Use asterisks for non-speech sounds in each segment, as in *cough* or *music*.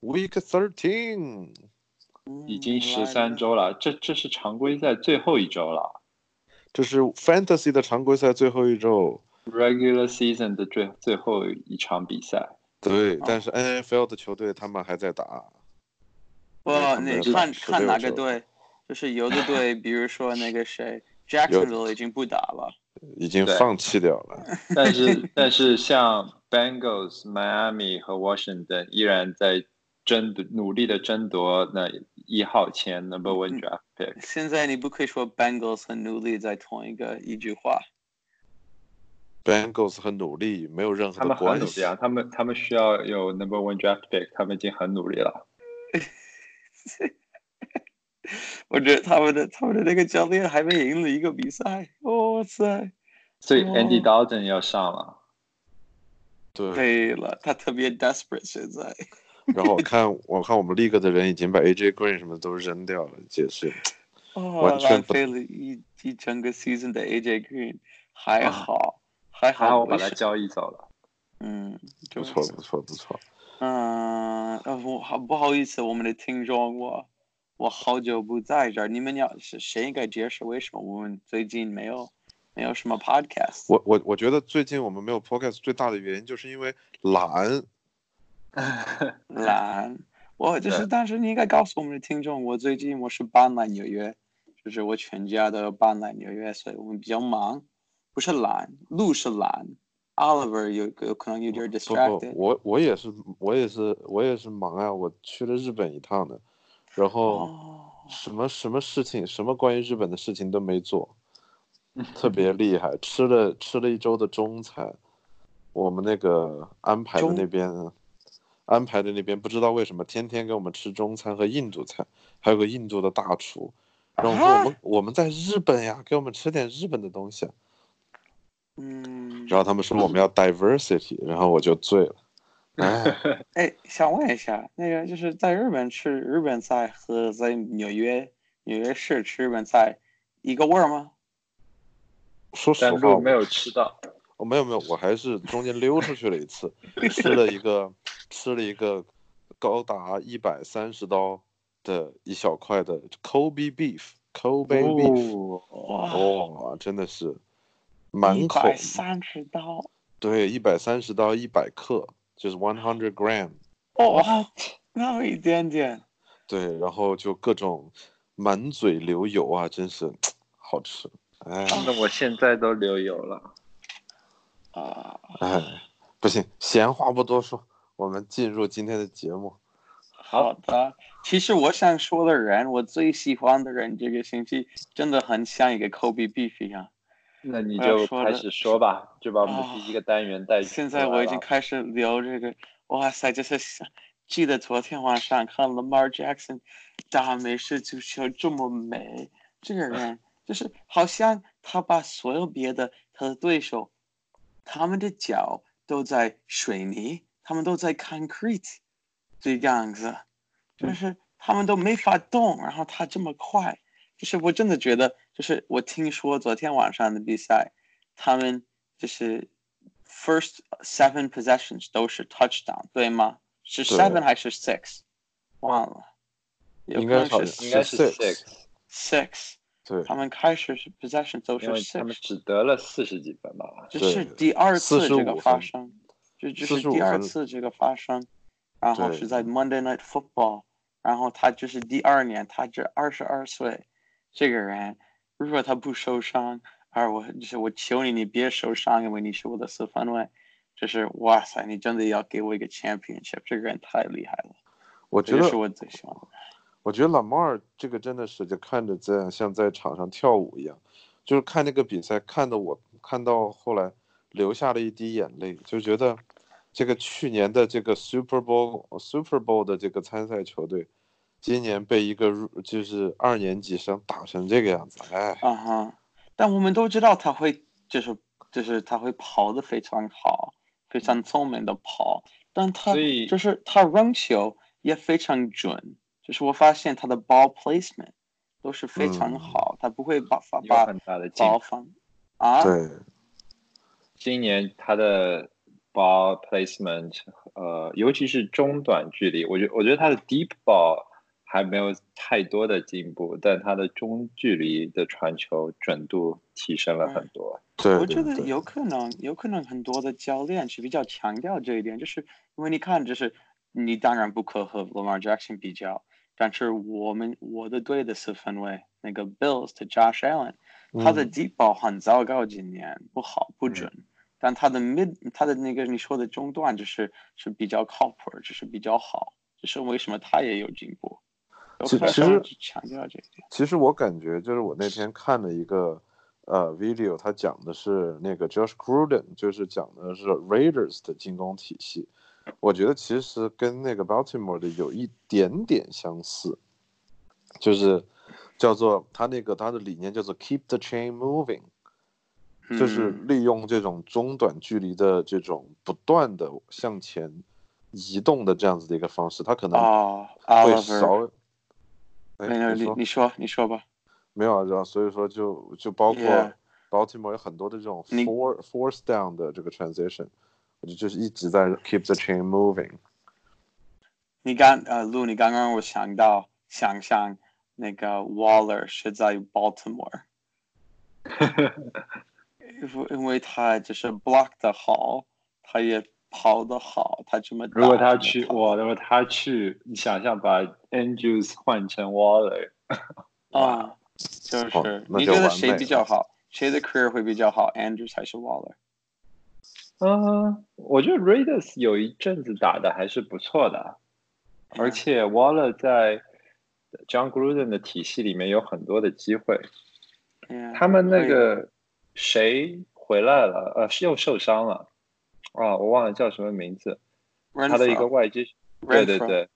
Week Thirteen 已经十三周了，这这是常规赛最后一周了。这是 Fantasy 的常规赛最后一周，Regular Season 的最最后一场比赛。对，但是 NFL 的球队他们还在打。哇，你看看哪个队？就是有的队，*laughs* 比如说那个谁，Jacksonville 已经不打了，已经放弃掉了。但是但是像 Bengals、Miami 和 Washington 依然在争夺努力的争夺那一号签 Number One Draft Pick。现在你不可以说 Bengals 很努力在同一个一句话。Bengals 很努力，没有任何的关系啊。他们他们需要有 Number One Draft Pick，他们已经很努力了。*laughs* 我觉得他们的他们的那个教练还没赢了一个比赛，哇塞！所以 Andy Dalton 要上了。对了，他特别 desperate 现在。*laughs* 然后我看我看我们 League 的人已经把 AJ Green 什么都扔掉了，解释。哦，浪费了一一整个 season 的 AJ Green，还好还好我把他交易走了。嗯，不错不错不错。嗯，我好不好意思，我们的听众我。我好久不在这儿，你们要是谁应该解释为什么我们最近没有没有什么 podcast？我我我觉得最近我们没有 podcast 最大的原因就是因为懒，*laughs* 懒。我就是，但是你应该告诉我们的听众，我最近我是搬来纽约，就是我全家都搬来纽约，所以我们比较忙。不是懒，路是懒。Oliver 有有可能有点 distracted。我我也是我也是我也是忙啊，我去了日本一趟的。然后什么什么事情，什么关于日本的事情都没做，*laughs* 特别厉害。吃了吃了一周的中餐，我们那个安排的那边，安排的那边不知道为什么天天给我们吃中餐和印度菜，还有个印度的大厨。然后说我们我们在日本呀，给我们吃点日本的东西。嗯。然后他们说我们要 diversity，然后我就醉了。*laughs* 哎，想问一下，那个就是在日本吃日本菜和在纽约纽约市吃日本菜一个味儿吗？说实话，我没有吃到。我没有没有，我还是中间溜出去了一次，吃了一个吃了一个高达一百三十刀的一小块的 Kobe beef，Kobe beef，哇，真的是满口。一百三十刀。对，一百三十刀，一百克。就是 one hundred gram，哦，那么一点点。对，然后就各种满嘴流油啊，真是 *tsk* 好吃。哎，那我现在都流油了。啊，哎，不行，闲话不多说，我们进入今天的节目。好的，其实我想说的人，我最喜欢的人，这个星期真的很像一个 Kobe beef 一样。那你就开始说吧，就把我们的第一个单元带。现在我已经开始聊这个，哇塞，就是记得昨天晚上看 Lamar Jackson 打美式足球这么美，这个人就是好像他把所有别的他的对手，他们的脚都在水泥，他们都在 concrete 这样子，就是他们都没法动，然后他这么快。就是我真的觉得，就是我听说昨天晚上的比赛，他们就是 first seven possessions 都是 touchdown，对吗？是 seven 还是 six？忘了，应该是应该是 six。对。他们开始是 possession 都是。他们只得了四十几分吧？这是第二次这个发生，这这是第二次这个发生，然后是在 Monday Night Football，然后他就是第二年，他只二十二岁。这个人，如果他不受伤，而我就是我求你，你别受伤，因为你是我的四分卫。就是哇塞，你真的要给我一个 championship，这个人太厉害了。我觉得是我最喜欢的。我觉得老马尔这个真的是就看着在像在场上跳舞一样，就是看那个比赛，看的我看到后来流下了一滴眼泪，就觉得这个去年的这个 Super Bowl Super Bowl 的这个参赛球队。今年被一个就是二年级生打成这个样子，哎，啊哈！但我们都知道他会，就是就是他会跑的非常好，非常聪明的跑，但他就是他扔球也非常准，就是我发现他的 ball placement 都是非常好，他不会把把把 ball 放啊。对，今年他的。ball placement，呃，尤其是中短距离，我觉我觉得他的 deep ball 还没有太多的进步，但他的中距离的传球准度提升了很多。对，我觉得有可能，有可能很多的教练是比较强调这一点，就是因为你看，就是你当然不可和 Lamar Jackson 比较，但是我们我的队的四分卫那个 Bills 的 Josh Allen，他的 deep ball 很糟糕，今年不好不准。但他的 mid，他的那个你说的中段就是是比较靠谱，就是比较好，就是为什么他也有进步？其实强调这一点。其实我感觉就是我那天看了一个呃 video，他讲的是那个 Josh Gruden，就是讲的是 Raiders 的进攻体系。我觉得其实跟那个 Baltimore 的有一点点相似，就是叫做他那个他的理念叫做 Keep the chain moving。就是利用这种中短距离的这种不断的向前移动的这样子的一个方式，他可能会少。没有你你说你说吧。没有啊，然后所以说就就包括 Baltimore 有很多的这种 four force down 的这个 transition，我就就是一直在 keep the chain moving。你刚呃，Lu，你刚刚我想到想象那个 Waller 是在 Baltimore。因为因为他就是 block 的好，他也跑的好，他这么如果他去，我，如果他去，你想象把 Andrews 换成 Waller，啊，就是你觉得谁比较好？谁的 career 会比较好？Andrews 还是 Waller？嗯，我觉得 Raiders 有一阵子打的还是不错的，而且 Waller 在 John Gruden 的体系里面有很多的机会，他们那个。谁回来了？呃，是又受伤了，啊，我忘了叫什么名字，他的一个外接，对对对，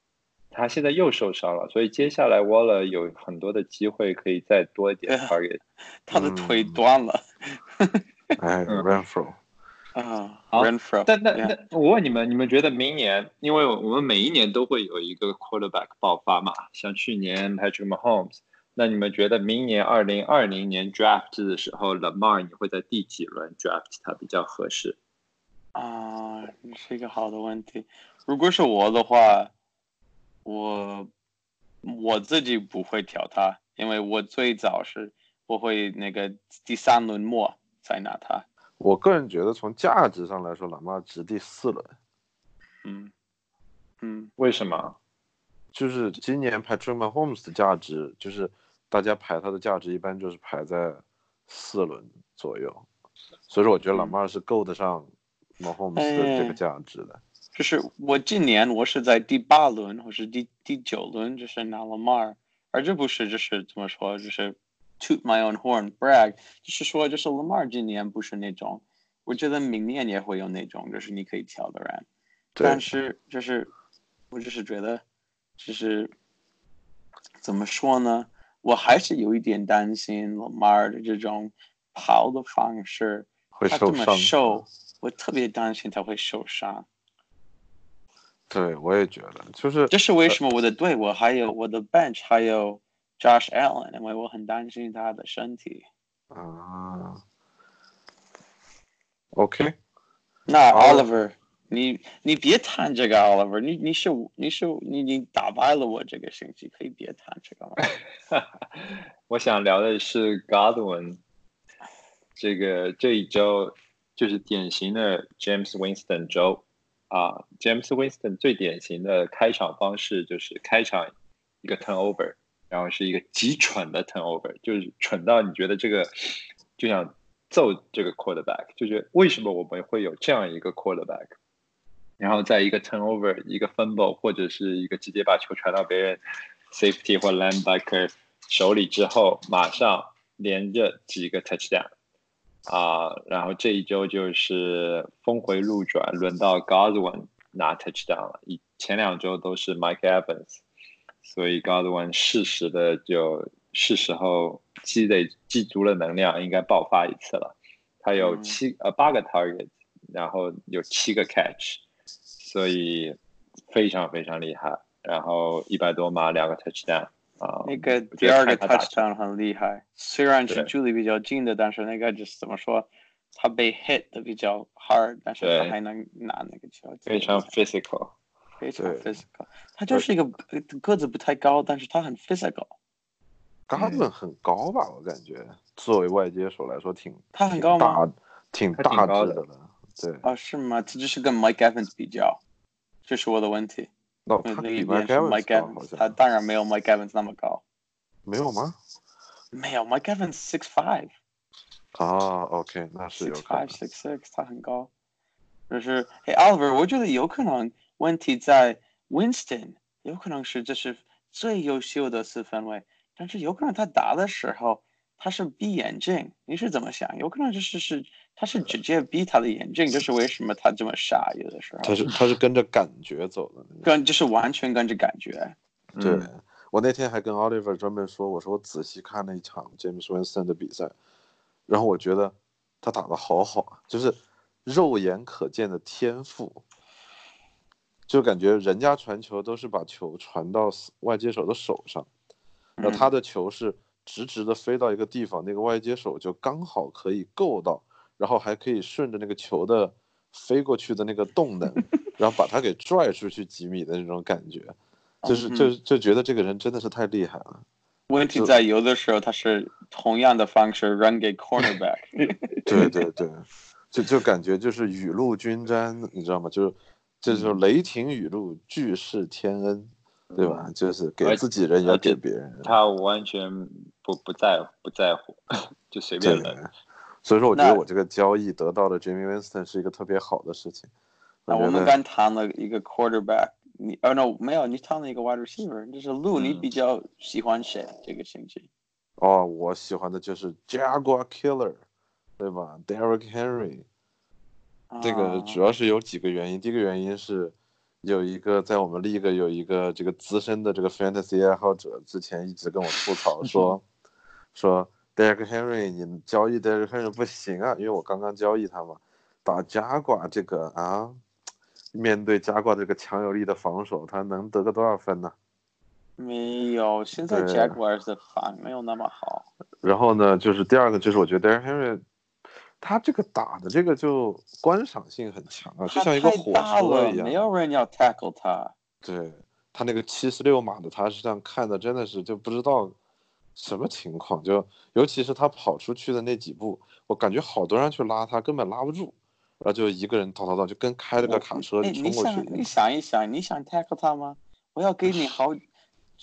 他现在又受伤了，所以接下来 Waller 有很多的机会可以再多一点 target。*laughs* 他的腿断了，哎，*laughs* Renfro，啊，Renfro，但但但我问你们，你们觉得明年，因为我们每一年都会有一个 quarterback 爆发嘛，像去年 Patrick Mahomes。那你们觉得明年二零二零年 draft 的时候，Lamar 你会在第几轮 draft 他比较合适？啊，是一个好的问题。如果是我的话，我我自己不会挑他，因为我最早是我会那个第三轮末再拿他。我个人觉得从价值上来说，Lamar 值第四轮。嗯嗯，为什么？就是今年 Patrick Mahomes 的价值就是。大家排他的价值一般就是排在四轮左右，所以说我觉得老马是够得上 Mahomes 的这个价值的。就是我今年我是在第八轮或是第第九轮，就是拿了 Mar，而这不是就是怎么说，就是 toot my own horn brag，就是说就是 Lamar 今年不是那种，我觉得明年也会有那种，就是你可以挑的人，但是就是我就是觉得，就是怎么说呢？我还是有一点担心 Lamar 的这种跑的方式，他这么瘦，我特别担心他会受伤。对，我也觉得，就是这是为什么我的队我还有我的 bench 还有 Josh Allen，因为我很担心他的身体。啊，OK，那 Oliver。你你别谈这个，Oliver，你你是你是你你打败了我这个星期，可以别谈这个了。*laughs* 我想聊的是 Godwin，这个这一周就是典型的 James Winston 周啊，James Winston 最典型的开场方式就是开场一个 turnover，然后是一个极蠢的 turnover，就是蠢到你觉得这个就想揍这个 quarterback，就是为什么我们会有这样一个 quarterback？然后在一个 turnover、一个 fumble 或者是一个直接把球传到别人 safety 或 linebacker 手里之后，马上连着几个 touchdown 啊，然后这一周就是峰回路转，轮到 Godwin 拿 touchdown 了。以前两周都是 Mike Evans，所以 Godwin 适时的就是时候积累积足了能量，应该爆发一次了。他有七呃八个 target，然后有七个 catch。所以非常非常厉害，然后一百多码两个 touchdown 啊，那个第二个 touchdown 很厉害，虽然是距离比较近的，但是那个就是怎么说，他被 hit 的比较 hard，但是他还能拿那个球，非常 physical。非常对 physical。他就是一个个个子不太高，但是他很 physical。嘎顿很高吧？我感觉作为外接手来说挺他很高吗挺大高的只的了。对，啊，是吗？这就是跟 Mike Evans 比较，这是我的问题。那因为他比另一 Mike Evans 他当然没有 Mike Evans 那么高。没有吗？没有，Mike Evans six five。啊，OK，那是有 six five。six six，他很高。就是，哎，Oliver，我觉得有可能问题在 Winston，有可能是这是最优秀的四分卫，但是有可能他打的时候他是闭眼睛，你是怎么想？有可能就是是他是直接闭他的眼睛，这是为什么他这么傻？有的时候他是他是跟着感觉走的。跟就是完全跟着感觉。对、嗯我那天还跟 Oliver 专门说，我说我仔细看了一场 James Winston 的比赛，然后我觉得他打的好好啊，就是肉眼可见的天赋，就感觉人家传球都是把球传到外接手的手上，那嗯他的球是直直的飞到一个地方，那个外接手就刚好可以够到，然后还可以顺着那个球的飞过去的那个动能，*laughs* 然后把他给拽出去几米的那种感觉。就是嗯就就觉得这个人真的是太厉害了。问题在有的时候他是同样的方式 run 给 cornerback。*laughs* 对对对，就就感觉就是雨露均沾，你知道吗？就是这就是雷霆雨露，俱是天恩，对吧？就是给自己人也给别人。他完全不不在不在乎，*laughs* 就随便扔。，所以说我觉得我这个交易得到的 Jimmy Winston 是一个特别好的事情。那我们刚谈了一个 quarterback，你哦 no 没有，你谈了一个 wide receiver，就是路，你嗯比较喜欢谁这个星期？哦，我喜欢的就是 Jaguar Killer，对吧？Derrick Henry。这个啊主要是有几个原因。第一个原因是，有一个在我们 league 有一个这个资深的这个 fantasy 爱好者，之前一直跟我吐槽 *laughs* 说，说 Derek Henry 你交易 Derek Henry 不行啊，因为我刚刚交易他嘛，打加挂这个啊，面对加挂这个强有力的防守，他能得个多少分呢？没有，现在对 Jaguars 的防没有那么好。然后呢，就是第二个就是我觉得 Derek Henry。他这个打的这个就观赏性很强啊，就像一个火，车一样。没有人要 tackle 他。对他那个七十六码的，他实际上看的真的是就不知道什么情况，就尤其是他跑出去的那几步，我感觉好多人去拉他，根本拉不住，然后就一个人叨叨叨，就跟开了个卡车哎，冲你过去你。想你想一想，你想 tackle 他吗？我要给你好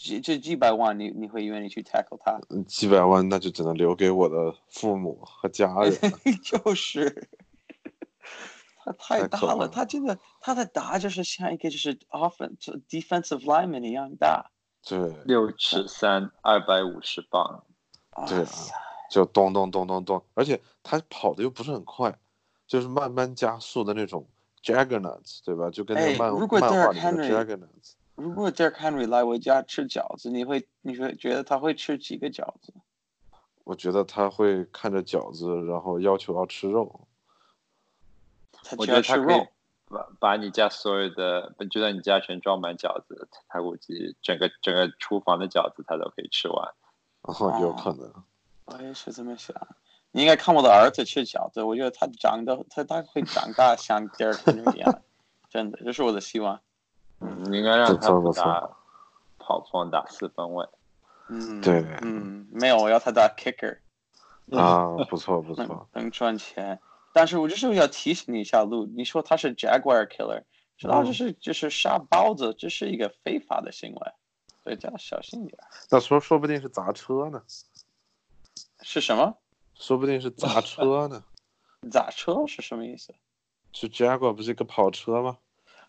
几这几百万，你你会愿意去 tackle 他？嗯几百万那就只能留给我的父母和家人了。*laughs* 就是，他太大了，他真的他的打就是像一个就是 offense defensive lineman 一样大。对六尺三，二百五十磅，对啊就咚咚咚咚咚，而且他跑的又不是很快，就是慢慢加速的那种 Jaggernauts，对吧？就跟那漫、如果漫画里面的 Jaggernauts。如果 Derek Henry 来我家吃饺子，你会你会觉得他会吃几个饺子？我觉得他会看着饺子，然后要求要吃肉。他我就要吃觉得他可以肉。把把你家所有的，就在你家全装满饺子，他估计整个整个厨房的饺子他都可以吃完。哦，有哦可能。我也是这么想。你应该看我的儿子吃饺子，我觉得他长得他他会长大像 Derek Henry 一样，真的，这是我的希望。嗯，你应该让他打跑锋，打四分位。嗯，对嗯，没有，我要他打 kicker，啊，不错不错。能赚钱。但是我就是要提醒你一下，路，你说他是 Jaguar killer，知道嗯这是就是杀包子，这是一个非法的行为，所以大家小心点。那说说不定是砸车呢，是什么？说不定是砸车呢。*laughs* 砸车是什么意思？是 Jaguar 不是一个跑车吗？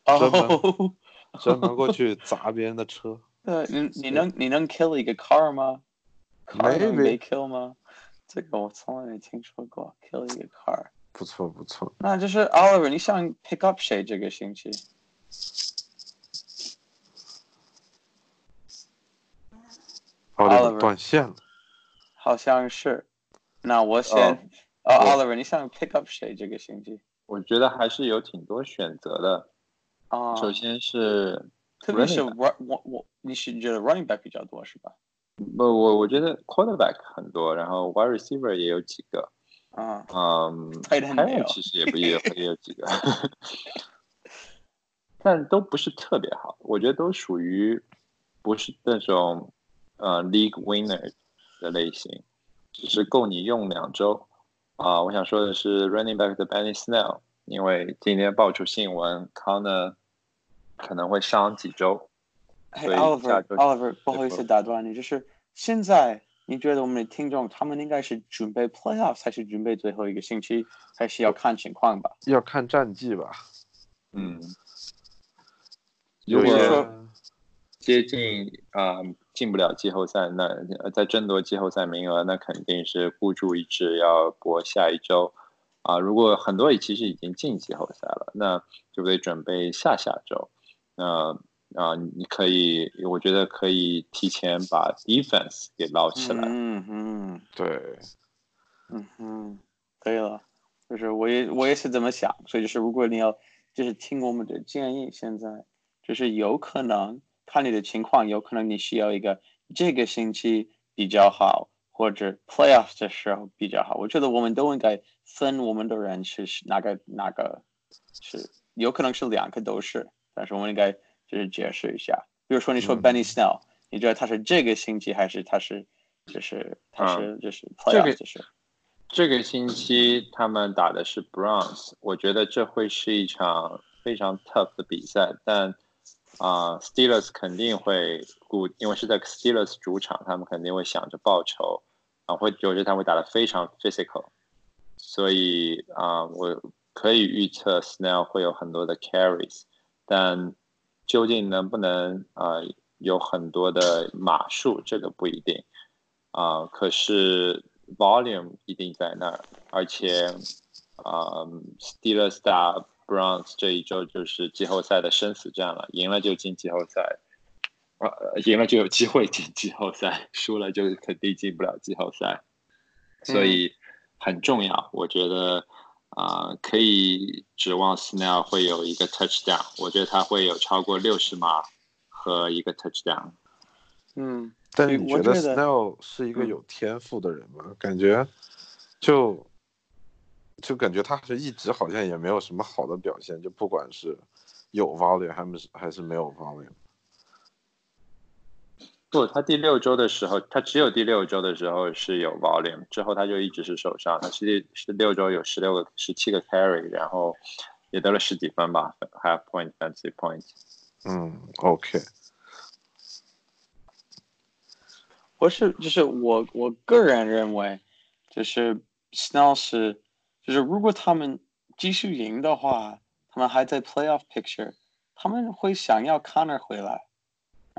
哦，*laughs* 专门过去砸别人的车。*laughs* 呃，你你能你能 kill 一个 car 吗 *laughs* Maybe 被 kill 吗？这个我从来没听说过，kill 一个 car。不错不错。那就是 Oliver，你想 pick up 谁这个星期？奥利 Oliver 断线了。好像是。那我先，哦我，Oliver，你想 pick up 谁这个星期？我觉得还是有挺多选择的。啊，首先是，特别是我我我你是觉得 running back 比较多是吧？不，我我觉得 quarterback 很多，然后 wide receiver 也有几个，啊，嗯，*laughs* 还有其实也不也也有几个，*laughs* 但都不是特别好，我觉得都属于不是那种呃 league winner 的类型，只是够你用两周。啊，我想说的是 running back 的 Benny Snell，因为今天爆出新闻，Connor。可能会伤几周，嘿所以下，Oliver 周 Oliver，不好意思打断你，就是现在你觉得我们的听众他们应该是准备 playoffs 还是准备最后一个星期，还是要看情况吧？要看战绩吧。嗯，如果说接近啊、进不了季后赛，那呃在争夺季后赛名额，那肯定是孤注一掷要搏下一周啊、如果很多其实已经进季后赛了，那就得准备下下周。那啊、你可以，我觉得可以提前把 defense 给捞起来。嗯嗯对，嗯嗯，可以了，就是我也我也是这么想，所以就是如果你要就是听我们的建议，现在就是有可能看你的情况，有可能你需要一个这个星期比较好，或者 playoff 的时候比较好。我觉得我们都应该分我们的人是是哪个哪个是有可能是两个都是，但是我们应该就是解释一下。比如说你说嗯。Benny Snell，、你觉得他是这个星期还是他是就是他是就是这 playoff 个就是这个星期他们打的是 Bronze，我觉得这会是一场非常 tough 的比赛，但啊、Steelers 肯定会顾，因为是在 Steelers 主场，他们肯定会想着报仇，啊，会我觉得他们会打得非常 physical，所以啊、我可以预测 Snell 会有很多的 carries，但究竟能不能啊、有很多的码数，这个不一定。啊、可是 volume 一定在那儿，而且，啊、s t e e l e r s 打 Browns 这一周就是季后赛的生死战了，赢了就进季后赛，呃，赢了就有机会进季后赛，输了就肯定进不了季后赛，所以很重要。我觉得啊、可以指望 Snell 会有一个 touchdown，我觉得他会有超过六十码和一个 touchdown。嗯。但对你觉得 Snell 是一个嗯有天赋的人吗？感觉就就感觉他是一直好像也没有什么好的表现，就不管是有 volume 还是还是没有 volume。不，他第六周的时候，他只有第六周的时候是有 volume，之后他就一直是受伤。他是第是六周有十六个、十七个 carry，然后也得了十几分吧，half point、fantasy point。嗯，OK，我是就是我我个人认为，就是 Snell 是，就是如果他们继续赢的话，他们还在 playoff picture，他们会想要 Connor 回来，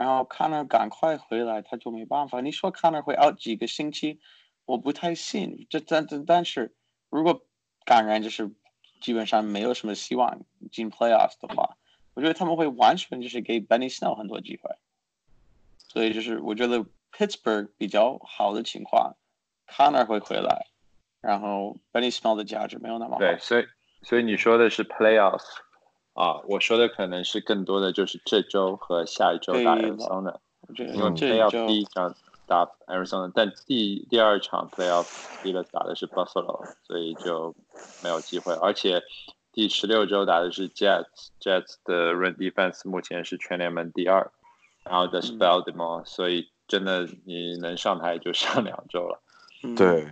然后 Connor 赶快回来，他就没办法。你说 Connor 会 out 几个星期，我不太信。这但但但是如果感染就是基本上没有什么希望进 playoffs 的话，我觉得他们会完全就是给 Benny Snell 很多机会。所以就是我觉得 Pittsburgh 比较好的情况，Connor 会回来，然后 Benny Snell 的价值没有那么好。对，所以所以你说的是 playoffs 啊，我说的可能是更多的就是这周和下一周打 Arizona，因为嗯这一 playoff 第一场打 Arizona，但第第二场 playoff Steelers 打的是 Buffalo，所以就没有机会，而且。第十六周打的是 Jets，Jets 的 run defense 目前是全联盟第二，然后的是嗯 Baltimore，、所以真的你能上台就上两周了。嗯对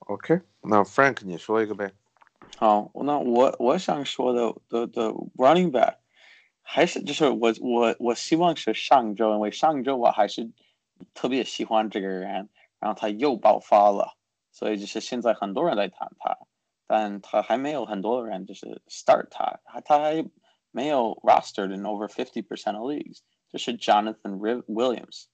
，OK，那 Frank 你说一个呗。好，那我我想说的的的 running back 还是就是我我我希望是上周，因为上周我还是特别喜欢这个人，然后他又爆发了，所以就是现在很多人在谈他，但他还没有很多人就是 start 他，他他还没有 rostered in over fifty percent of leagues，就是 Jonathan Riv- Williams。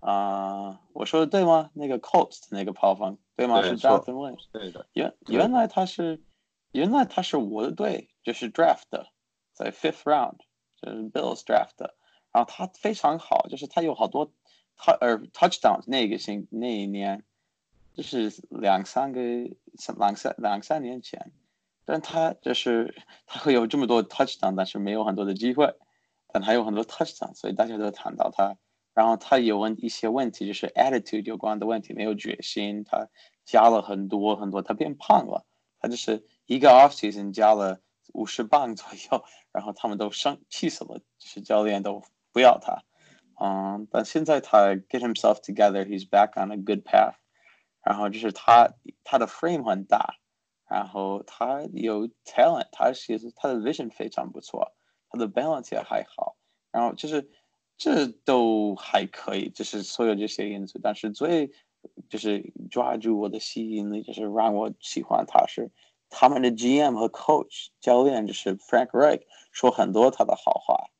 啊、我说的对吗？那个 Colts 那个跑锋对吗？是 Jonathan Williams。对的，原原来他是，原来他是我的队，就是 draft，在 fifth round，就是 Bills draft，然后他非常好，就是他有好多他呃 touchdowns 那个星那一年，就是两三个两三两三年前，但他就是他会有这么多 touchdown，但是没有很多的机会，但他有很多 touchdown，所以大家都谈到他然后他有问一些问题，就是 attitude 有关的问题，没有决心，他加了很多很多，他变胖了，他就是一个 off season 加了五十磅左右，*laughs* 然后他们都生气死了，就是教练都不要他，嗯，但现在他 get himself together，he's back on a good path，然后就是他他的 frame 很大，然后他有 talent，他其实他的 vision 非常不错，他的 balance 也还好，然后就是。这都还可以，就是所有这些因素，但是最就是抓住我的吸引力，就是让我喜欢他是他们的 GM 和 Coach 教练，就是 Frank Reich 说很多他的好话，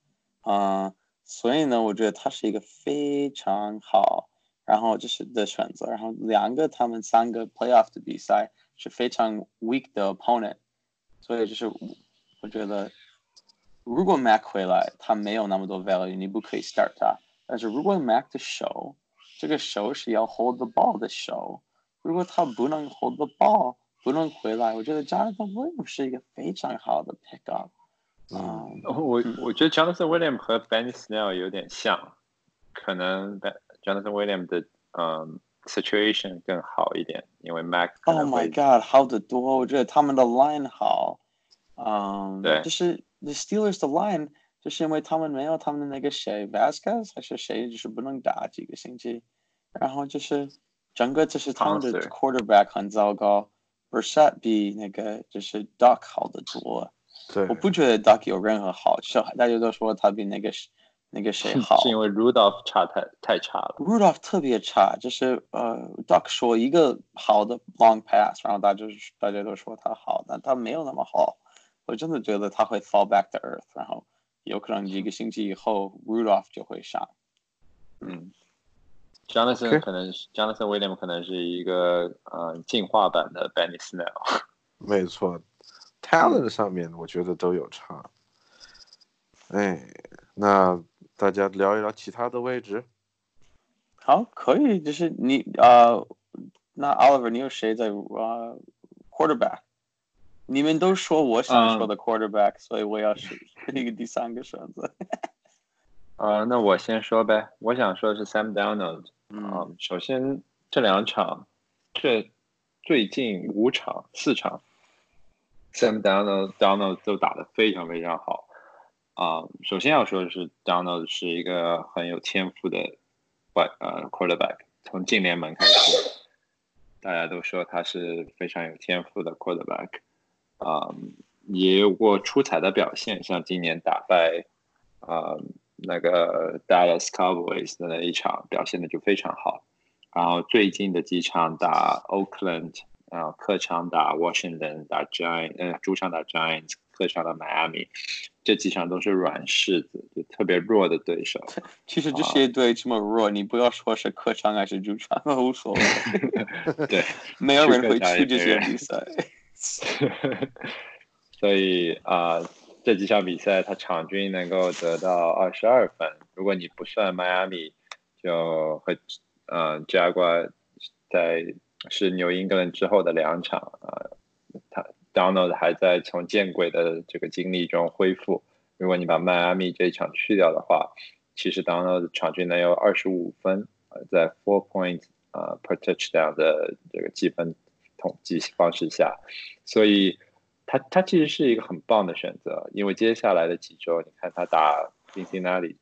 嗯，所以呢，我觉得他是一个非常好，然后就是的选择，然后两个他们三个 Playoff 的比赛是非常 weak 的 opponent，所以就是我觉得。如果 Mac 回来，他没有那么多 value，你不可以 start 他。但是如果 Mac 的手，这个手是要 hold the ball 的手，如果他不能 hold the ball，不能回来，我觉得 Jonathan Williams 是一个非常好的 pick up。嗯，我我觉得 Jonathan Williams 和 Benny Snell 有点像，可能 Jonathan Williams 的嗯 situation 更好一点，因为 Mac。Oh my God，好得多！我觉得他们的 line 好，嗯，对，就是。The Steelers 的 line 就是因为他们没有他们的那个谁 Vasquez 还是谁，就是不能打几个星期，然后就是整个就是他们的 quarterback 很糟糕 b e r s e t 比那个就是 Duck 好得多。对，我不觉得 Duck 有任何好，就大家都说他比那个那个谁好，是因为 Rudolph 差太太差了。Rudolph 特别差，就是呃 Duck 说一个好的 long pass，然后大家大家都说他好，但他没有那么好。我真的觉得他会 fall back to earth，然后有可能一个星期以后，Rudolph 就会上。嗯 jonathan 可能是 jonathan william 可能是一个嗯进化版的 Benny Snell *laughs* 没错 talent 上面我觉得都有差。哎那大家聊一聊其他的位置。好可以就是你啊那 oliver 你有谁在啊 quarterback 你们都说我想说的 quarterback 所以我要是 *laughs* 那个第三个选择。呃，那我先说呗。我想说的是 Sam Donald。嗯，首先这两场，这最近五场四场，Sam Donald Donald 都打得非常非常好。啊，首先要说的是 Donald 是一个很有天赋的外呃 quarterback，从进联盟开始，大家都说他是非常有天赋的 quarterback。啊，也有过出彩的表现，像今年打败啊那个 Dallas Cowboys 的那一场，表现的就非常好。然后最近的几场打 Oakland，啊，客场打 Washington，打 Giant，呃，主场打 Giants，客场打 Miami，这几场都是软柿子，就特别弱的对手。其实这些队这么弱，你不要说是客场还是主场，无所谓。*laughs* *laughs* 对，没有人会去这些比赛。*laughs* 所以啊，这几场比赛他场均能够得到二十二分。如果你不算迈阿密，就和嗯加瓜在是纽英格兰之后的两场啊，他 Donald 还在从见鬼的这个经历中恢复。如果你把迈阿密这一场去掉的话，其实 Donald 场均能有二十五分，在 four point 啊 per touchdown 的这个积分。统计方式下，所以他他其实是一个很棒的选择，因为接下来的几周，你看他打宾夕那里，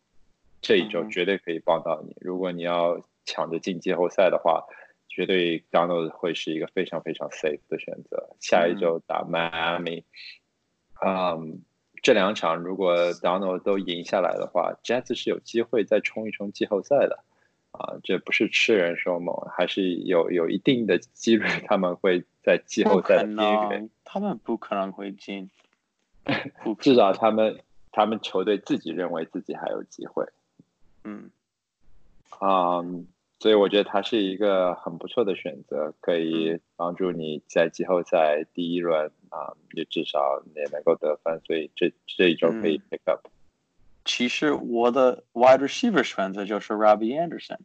这一周绝对可以帮到你。如果你要抢着进季后赛的话，绝对 Donald 会是一个非常非常 safe 的选择。下一周打 Miami，嗯，这两场如果 Donald 都赢下来的话，Jets 是有机会再冲一冲季后赛的。啊，这不是痴人说梦，还是有有一定的几率他们会在 *laughs* 季后赛边缘。他们不可能会进，*laughs* 至少他们他们球队自己认为自己还有机会。嗯，啊，所以我觉得他是一个很不错的选择，可以帮助你在季后赛第一轮啊，也至少也能够得分，所以这这一周可以 pick up。其实我的 wide receiver 选择就是 Robbie Anderson，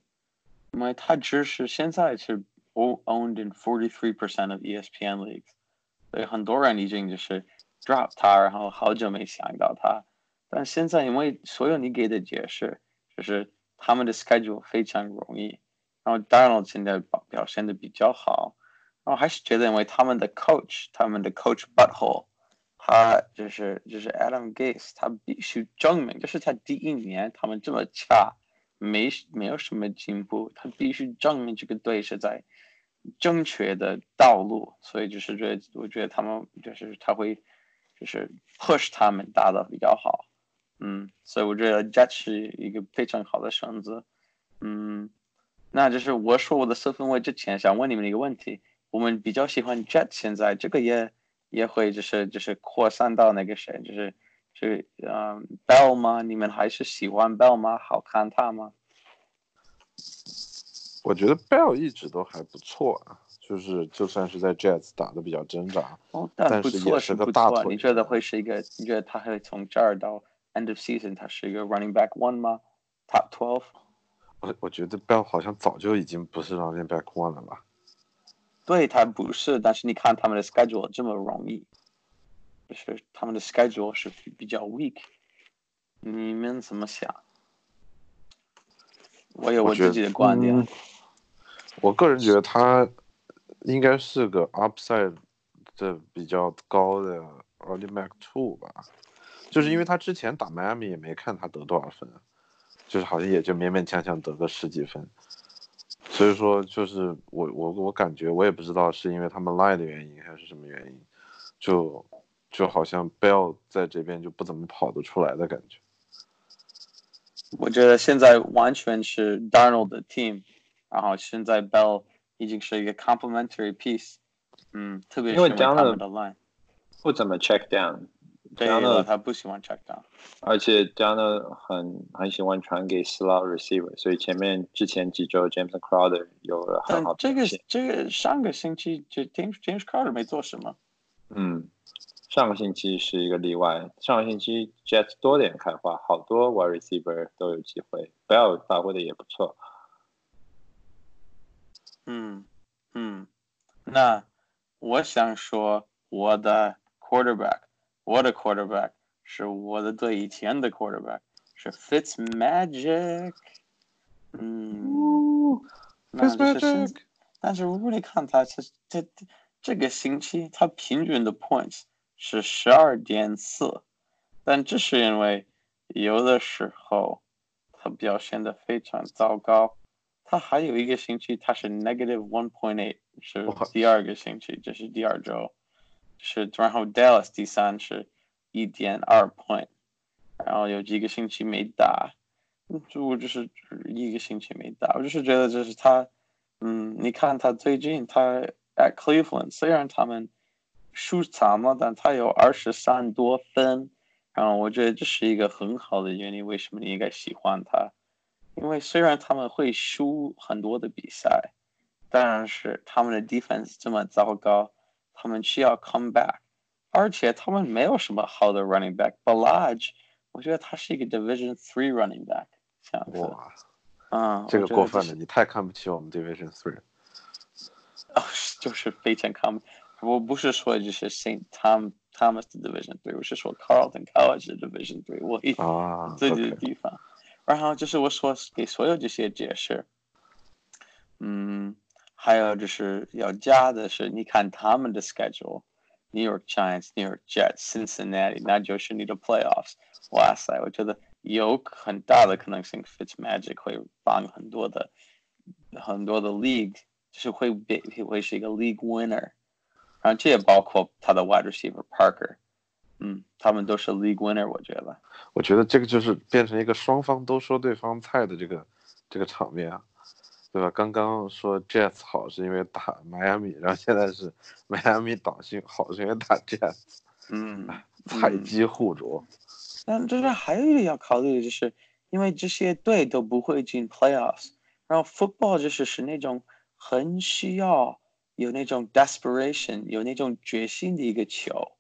因为他只是现在是 owned in forty three percent of ESPN leagues，所以很多人已经就是 drop 他，然后好久没想到他。但现在因为所有你给的解释，就是他们的 schedule 非常容易。然后 Donald 现在表表现的比较好，然后还是觉得因为他们的 coach，他们的 coach butthole，他就是就是 Adam Gase，他必须证明，就是他第一年他们这么差，没没有什么进步，他必须证明这个队是在正确的道路，所以就是这我觉得他们就是他会就是 push 他们打的比较好。嗯，所以我觉得 Jet 是一个非常好的选择。嗯，那就是我说我的四分位之前，想问你们一个问题：我们比较喜欢 Jet，现在这个也也会就是就是扩散到那个谁，就是就是嗯 Bell 吗？你们还是喜欢 Bell 吗？好看他吗？我觉得 Bell 一直都还不错啊，就是就算是在 Jets 打的比较挣扎，哦，但不错是个大错。你觉得会是一个？你觉得他会从这儿到？End of season，他是一个 running back one 吗？Top twelve？我我觉得 Bell 好像早就已经不是 running back one 了吧？对他不是，但是你看他们的 schedule 这么容易，就是他们的 schedule 是比较 weak。你们怎么想？我有我自己的观点。我我个人觉得他应该是个 upside 的比较高的 back two 吧。就是因为他之前打迈阿密也没看他得多少分，就是好像也就勉勉强强得个十几分，所以说就是我我我感觉我也不知道是因为他们赖的原因还是什么原因，就就好像 Bell 在这边就不怎么跑得出来的感觉。我觉得现在完全是 Donald 的 team，然后现在 Bell 已经是一个 complementary piece，嗯，特别是因为他们的 line 不怎么 check down。Dana 他不喜欢 check down，而且 Dana 很很喜欢传给 slot receiver，所以前面之前几周 James Crowder 有了很好这个这个上个星期就 James James Crowder 没做什么。嗯，上个星期是一个例外，上个星期 Jets 多点开花，好多 wide receiver 都有机会，Bell 发挥的也不错。嗯嗯，那我想说我的 quarterback。我的 quarterback 是我的队以前的 quarterback 是 Fitz Magic，嗯，Fitz Magic。但是如果你看他这这这个星期他平均的 points 是十二点四，但这是因为有的时候他表现的非常糟糕。他还有一个星期他是 negative one point eight，是第二个星期，这是第二周。是，然后 Dallas 第三是一点二 point，然后有几个星期没打，就我就是一个星期没打，我就是觉得这是他，嗯，你看他最近他 at Cleveland，虽然他们输惨了，但他有二十三多分，然后我觉得这是一个很好的原因，为什么你应该喜欢他？因为虽然他们会输很多的比赛，但是他们的 defense 这么糟糕。他们需要 come back，而且他们没有什么好的 running back。Balaj，我觉得他是一个 Division Three running back。哇，嗯，这个过分了，你太看不起我们 Division Three。哦，就是非常看不，我不是说就是 Saint Tom Thomas 的 Division Three，我是说 Carlton College 的 Division Three，我一自己的地方。然后就是我说给所有这些解释，嗯。还有就是要加的是，你看他们的 schedule，New York Giants、New York Jets、Cincinnati，那就是你的 playoffs。哇塞，我觉得有很大的可能性，Fitzmagic 会帮很多的很多的 league，就是会被会是一个 league winner。然后这也包括他的 wide receiver Parker，嗯，他们都是 league winner。我觉得，我觉得这个就是变成一个双方都说对方菜的这个这个场面啊。对吧？刚刚说 Jets 好是因为打迈阿密，然后现在是迈阿密倒性好是因为打 Jets，嗯，菜鸡互啄。但就是还有一个要考虑的就是，因为这些队都不会进 Playoffs，然后 Football 就是是那种很需要有那种 desperation，有那种决心的一个球，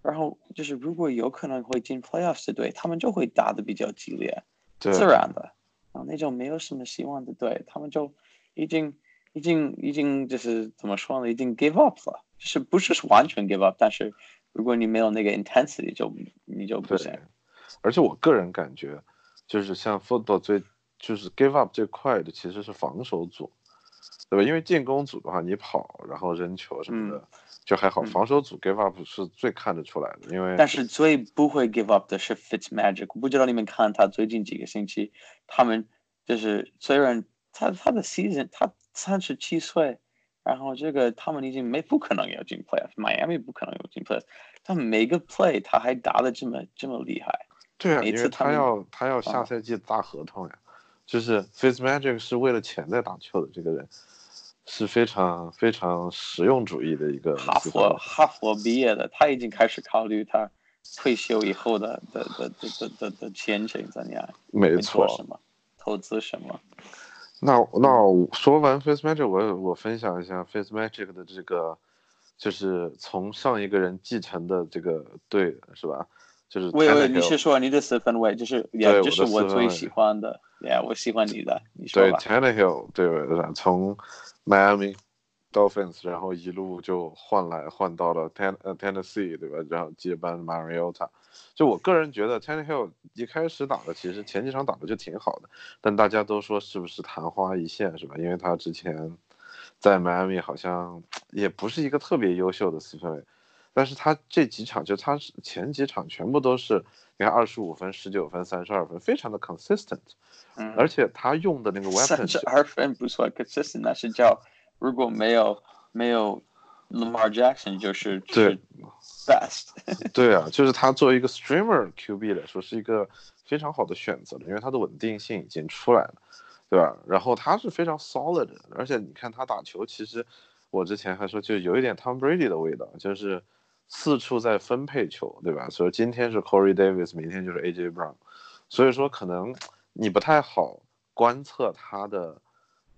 然后就是如果有可能会进 Playoffs 的队，他们就会打的比较激烈，自然的。啊，那种没有什么希望的队，他们就已经、已经、已经就是怎么说呢？已经 give up 了，就是不是完全 give up，但是如果你没有那个 intensity，就你就不行。而且我个人感觉，就是像 football 最就是 give up 最快的其实是防守组，对吧？因为进攻组的话，你跑然后扔球什么的就还好，防守组 give up 是最看得出来的。因为但是最不会 give up 的是 Fitzmagic，我不知道你们看他最近几个星期，他们就是虽然他他的 season 他三十七岁，然后这个他们已经没不可能要进 playoff，Miami 不可能有进 playoff，他每个 play 他还打的这么这么厉害。对啊，因为他要他要下赛季大合同呀，就是 Fitzmagic 是为了钱在打球的，这个人是非常非常实用主义的一个。哈佛哈佛毕业的，他已经开始考虑他退休以后的的的的的的的前景怎样？没错，什么投资什么？那那说完 Face Magic，我我分享一下 Face Magic 的这个，就是从上一个人继承的这个队是吧？就是喂喂，你是说你的四分位，就是也就是我最喜欢的，Yeah，我喜欢你的，你说吧。对，Tannehill，对，从 Miami Dolphins，然后一路就换来换到了 Ten 呃 Tennessee，对吧？然后接班 Mariota。就我个人觉得 Tannehill 一开始打的其实前几场打的就挺好的，但大家都说是不是昙花一现，是吧？因为他之前在 Miami 好像也不是一个特别优秀的四分卫。但是他这几场就他是前几场全部都是，你看二十五分、十九分、三十二分，非常的 consistent，嗯，而且他用的那个 weapon 三十二分不算 consistent，那是叫如果没有没有 Lamar Jackson 就是对 best，*laughs* 对啊，就是他作为一个 streamer QB 来说是一个非常好的选择了，因为他的稳定性已经出来了，对吧？然后他是非常 solid，的而且你看他打球，其实我之前还说就有一点 Tom Brady 的味道，就是。四处在分配球，对吧？所以今天是 Corey Davis，明天就是 AJ Brown，所以说可能你不太好观测他的，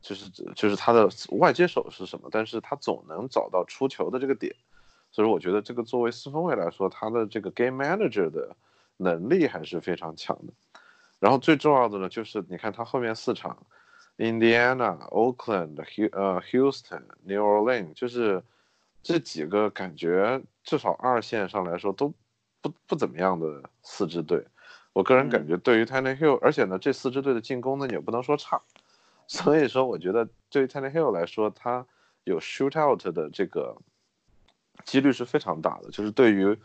就是就是他的外接手是什么，但是他总能找到出球的这个点，所以我觉得这个作为四分卫来说，他的这个 Game Manager 的能力还是非常强的。然后最重要的呢，就是你看他后面四场，Indiana、Oakland、Hu 呃 Houston、New Orleans，就是。这几个感觉至少二线上来说都不不怎么样的四支队，我个人感觉对于 Tannehill，而且呢这四支队的进攻呢也不能说差，所以说我觉得对于 Tannehill 来说，他有 shoot out 的这个几率是非常大的，就是对于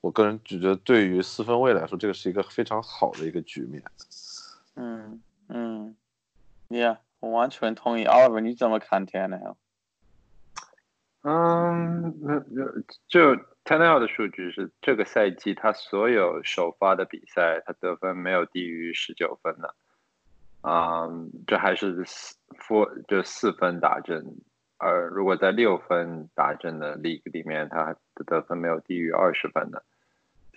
我个人觉得对于四分卫来说，这个是一个非常好的一个局面。嗯嗯，Yeah，我完全同意。Oliver，你怎么看 Tannehill？嗯，那那就 Tannehill 的数据是这个赛季他所有首发的比赛，他得分没有低于十九分的，嗯，这还是四就四分打阵，而如果在六分打阵的 league 里面，他的得分没有低于二十分的，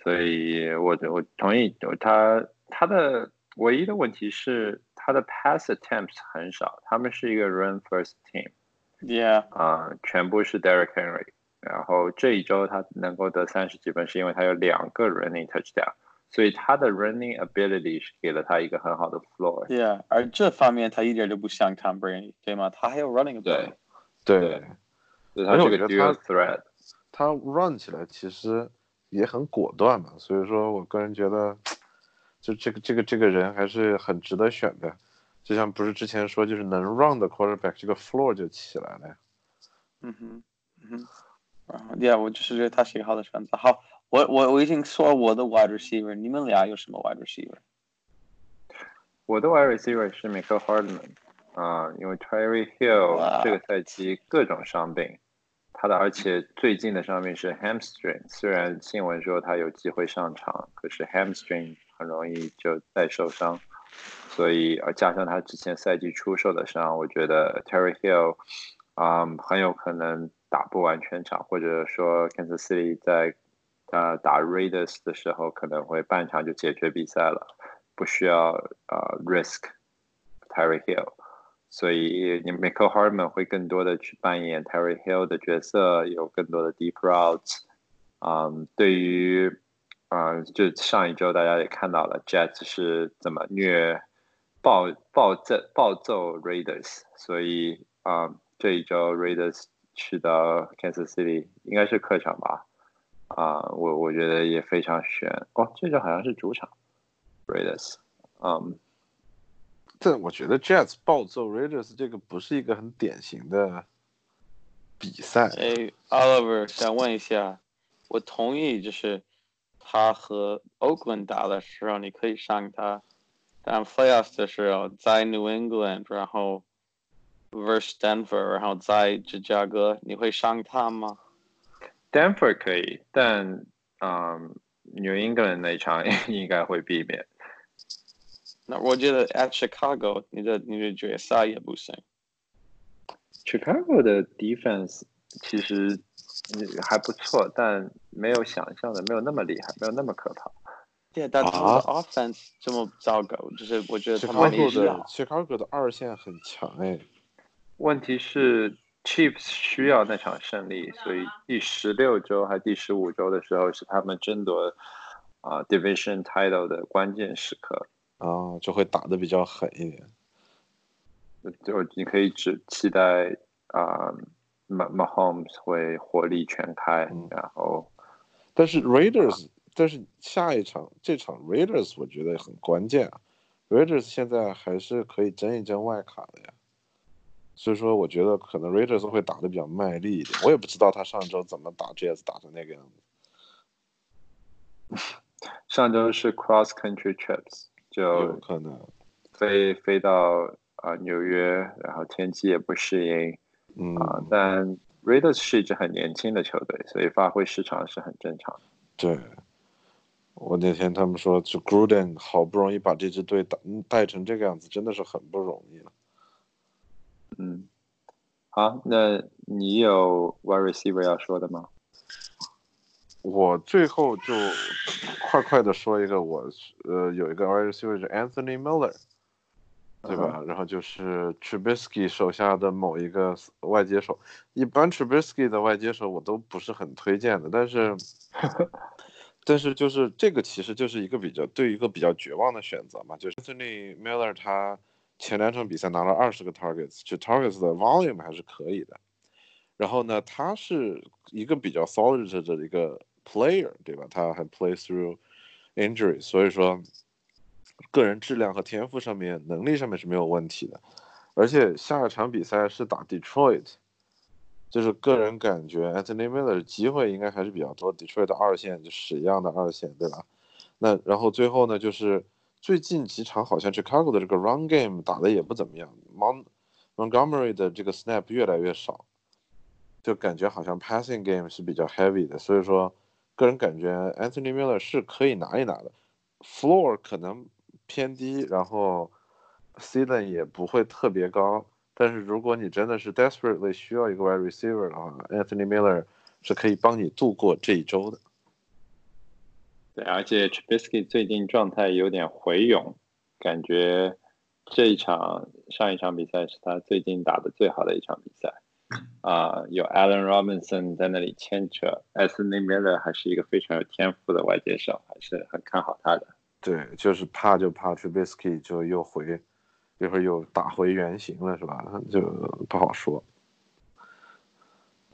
所以我我同意，他他的唯一的问题是他的 pass attempts 很少，他们是一个 run first team。Yeah，啊，全部是 Derek Henry，然后这一周他能够得三十几分，是因为他有两个 running touchdown，所以他的 running ability 是给了他一个很好的 floor。Yeah，而这方面他一点都不像 Tom Brady，对吗？他还有 running ability。对，对，他这个 dual threat，他 run 起来其实也很果断嘛，所以说我个人觉得，就这个这个这个人还是很值得选的。就像不是之前说，就是能 run 的 quarterback，这个 floor 就起来了呀。嗯哼，嗯哼，啊，Yeah，我就是觉得他是一个好的选择。好，我我我已经说我的 wide receiver，你们俩有什么 wide receiver？我的 wide receiver 是 Michael Hardman，啊，因为 Terry Hill 这个赛季各种伤病，他的而且最近的伤病是 hamstring，虽然新闻说他有机会上场，可是 hamstring 很容易就再受伤。所以，呃，加上他之前赛季出受的伤，我觉得 Terry Hill，啊，很有可能打不完全场，或者说 Kansas City 在呃打 Raiders 的时候，可能会半场就解决比赛了，不需要呃 risk Terry Hill。所以，你 Michael Hardman 会更多的去扮演 Terry Hill 的角色，有更多的 deep routes。嗯，对于，啊，就上一周大家也看到了 Jets 是怎么虐。暴暴揍暴揍 Raiders，所以啊，这一周 Raiders 去到 Kansas City 应该是客场吧？啊，我我觉得也非常悬哦。这周好像是主场 Raiders，嗯，但我觉得 Jets 暴揍 Raiders 这个不是一个很典型的比赛。哎，Oliver 想问一下，我同意，就是他和 Oakland 打的时候你可以上他，但 Playoffs 的时候在 New England，然后 Vers Denver，然后在芝加哥，你会上他吗？Denver 可以，但嗯，New England 那场 *laughs* 应该会避免。那我觉得 at Chicago，你的你的决赛也不行。Chicago 的 defense 其实还不错，但没有想象的没有那么厉害，没有那么可怕。对，但他们的 offense 这么糟糕，就是我觉得他们的 Chicago 的二线很强哎。问题是 Chiefs 需要那场胜利，所以第十六周还第十五周的时候是他们争夺啊 division title 的关键时刻。啊，就会打的比较狠一点。就你可以只期待啊，Ma Mahomes 会火力全开，然后，但是 Raiders，但是下一场这场 Raiders 我觉得很关键啊，Raiders 现在还是可以争一争外卡的呀。所以说，我觉得可能 Raiders 会打的比较卖力一点。我也不知道他上周怎么打 Jazz 打成那个样子。*laughs* 上周是 Cross Country Trips。就有可能飞飞到啊纽约，然后天气也不适应，嗯啊，但 Raiders 是一支很年轻的球队，所以发挥失常是很正常的。对，我那天他们说，就 Gruden 好不容易把这支队带带成这个样子，真的是很不容易了。嗯，好，那你有 Wide Receiver 要说的吗？我最后就快快的说一个，我呃有一个 wide receiver 是 Anthony Miller，对吧？然后就是 Trubisky 手下的某一个外接手，一般 Trubisky 的外接手我都不是很推荐的，但是 *laughs* 但是就是这个其实就是一个比较对一个比较绝望的选择嘛，就是 Anthony Miller 他前两场比赛拿了二十个 targets，就 targets 的 volume 还是可以的，然后呢，他是一个比较 solid 的一个。player 对吧？他还 play through injury，所以说个人质量和天赋上面、能力上面是没有问题的。而且下一场比赛是打 Detroit，就是个人感觉 Anthony Miller 机会应该还是比较多。Detroit 的二线就屎一样的二线，对吧？那然后最后呢，就是最近几场好像 Chicago 的这个 run game 打的也不怎么样，Mon Montgomery 的这个 snap 越来越少，就感觉好像 passing game 是比较 heavy 的，所以说。个人感觉，Anthony Miller 是可以拿一拿的，floor 可能偏低，然后 ceiling 也不会特别高。但是如果你真的是 desperately 需要一个 wide receiver 的话，Anthony Miller 是可以帮你度过这一周的。对，而且 Trubisky 最近状态有点回勇，感觉这一场上一场比赛是他最近打的最好的一场比赛。啊，有 Allen Robinson 在那里牵扯，Anthony Miller 还是一个非常有天赋的外接手，还是很看好他的。对，就是怕就怕 Trubisky 就又回，一会儿又打回原形了，是吧？就不好说。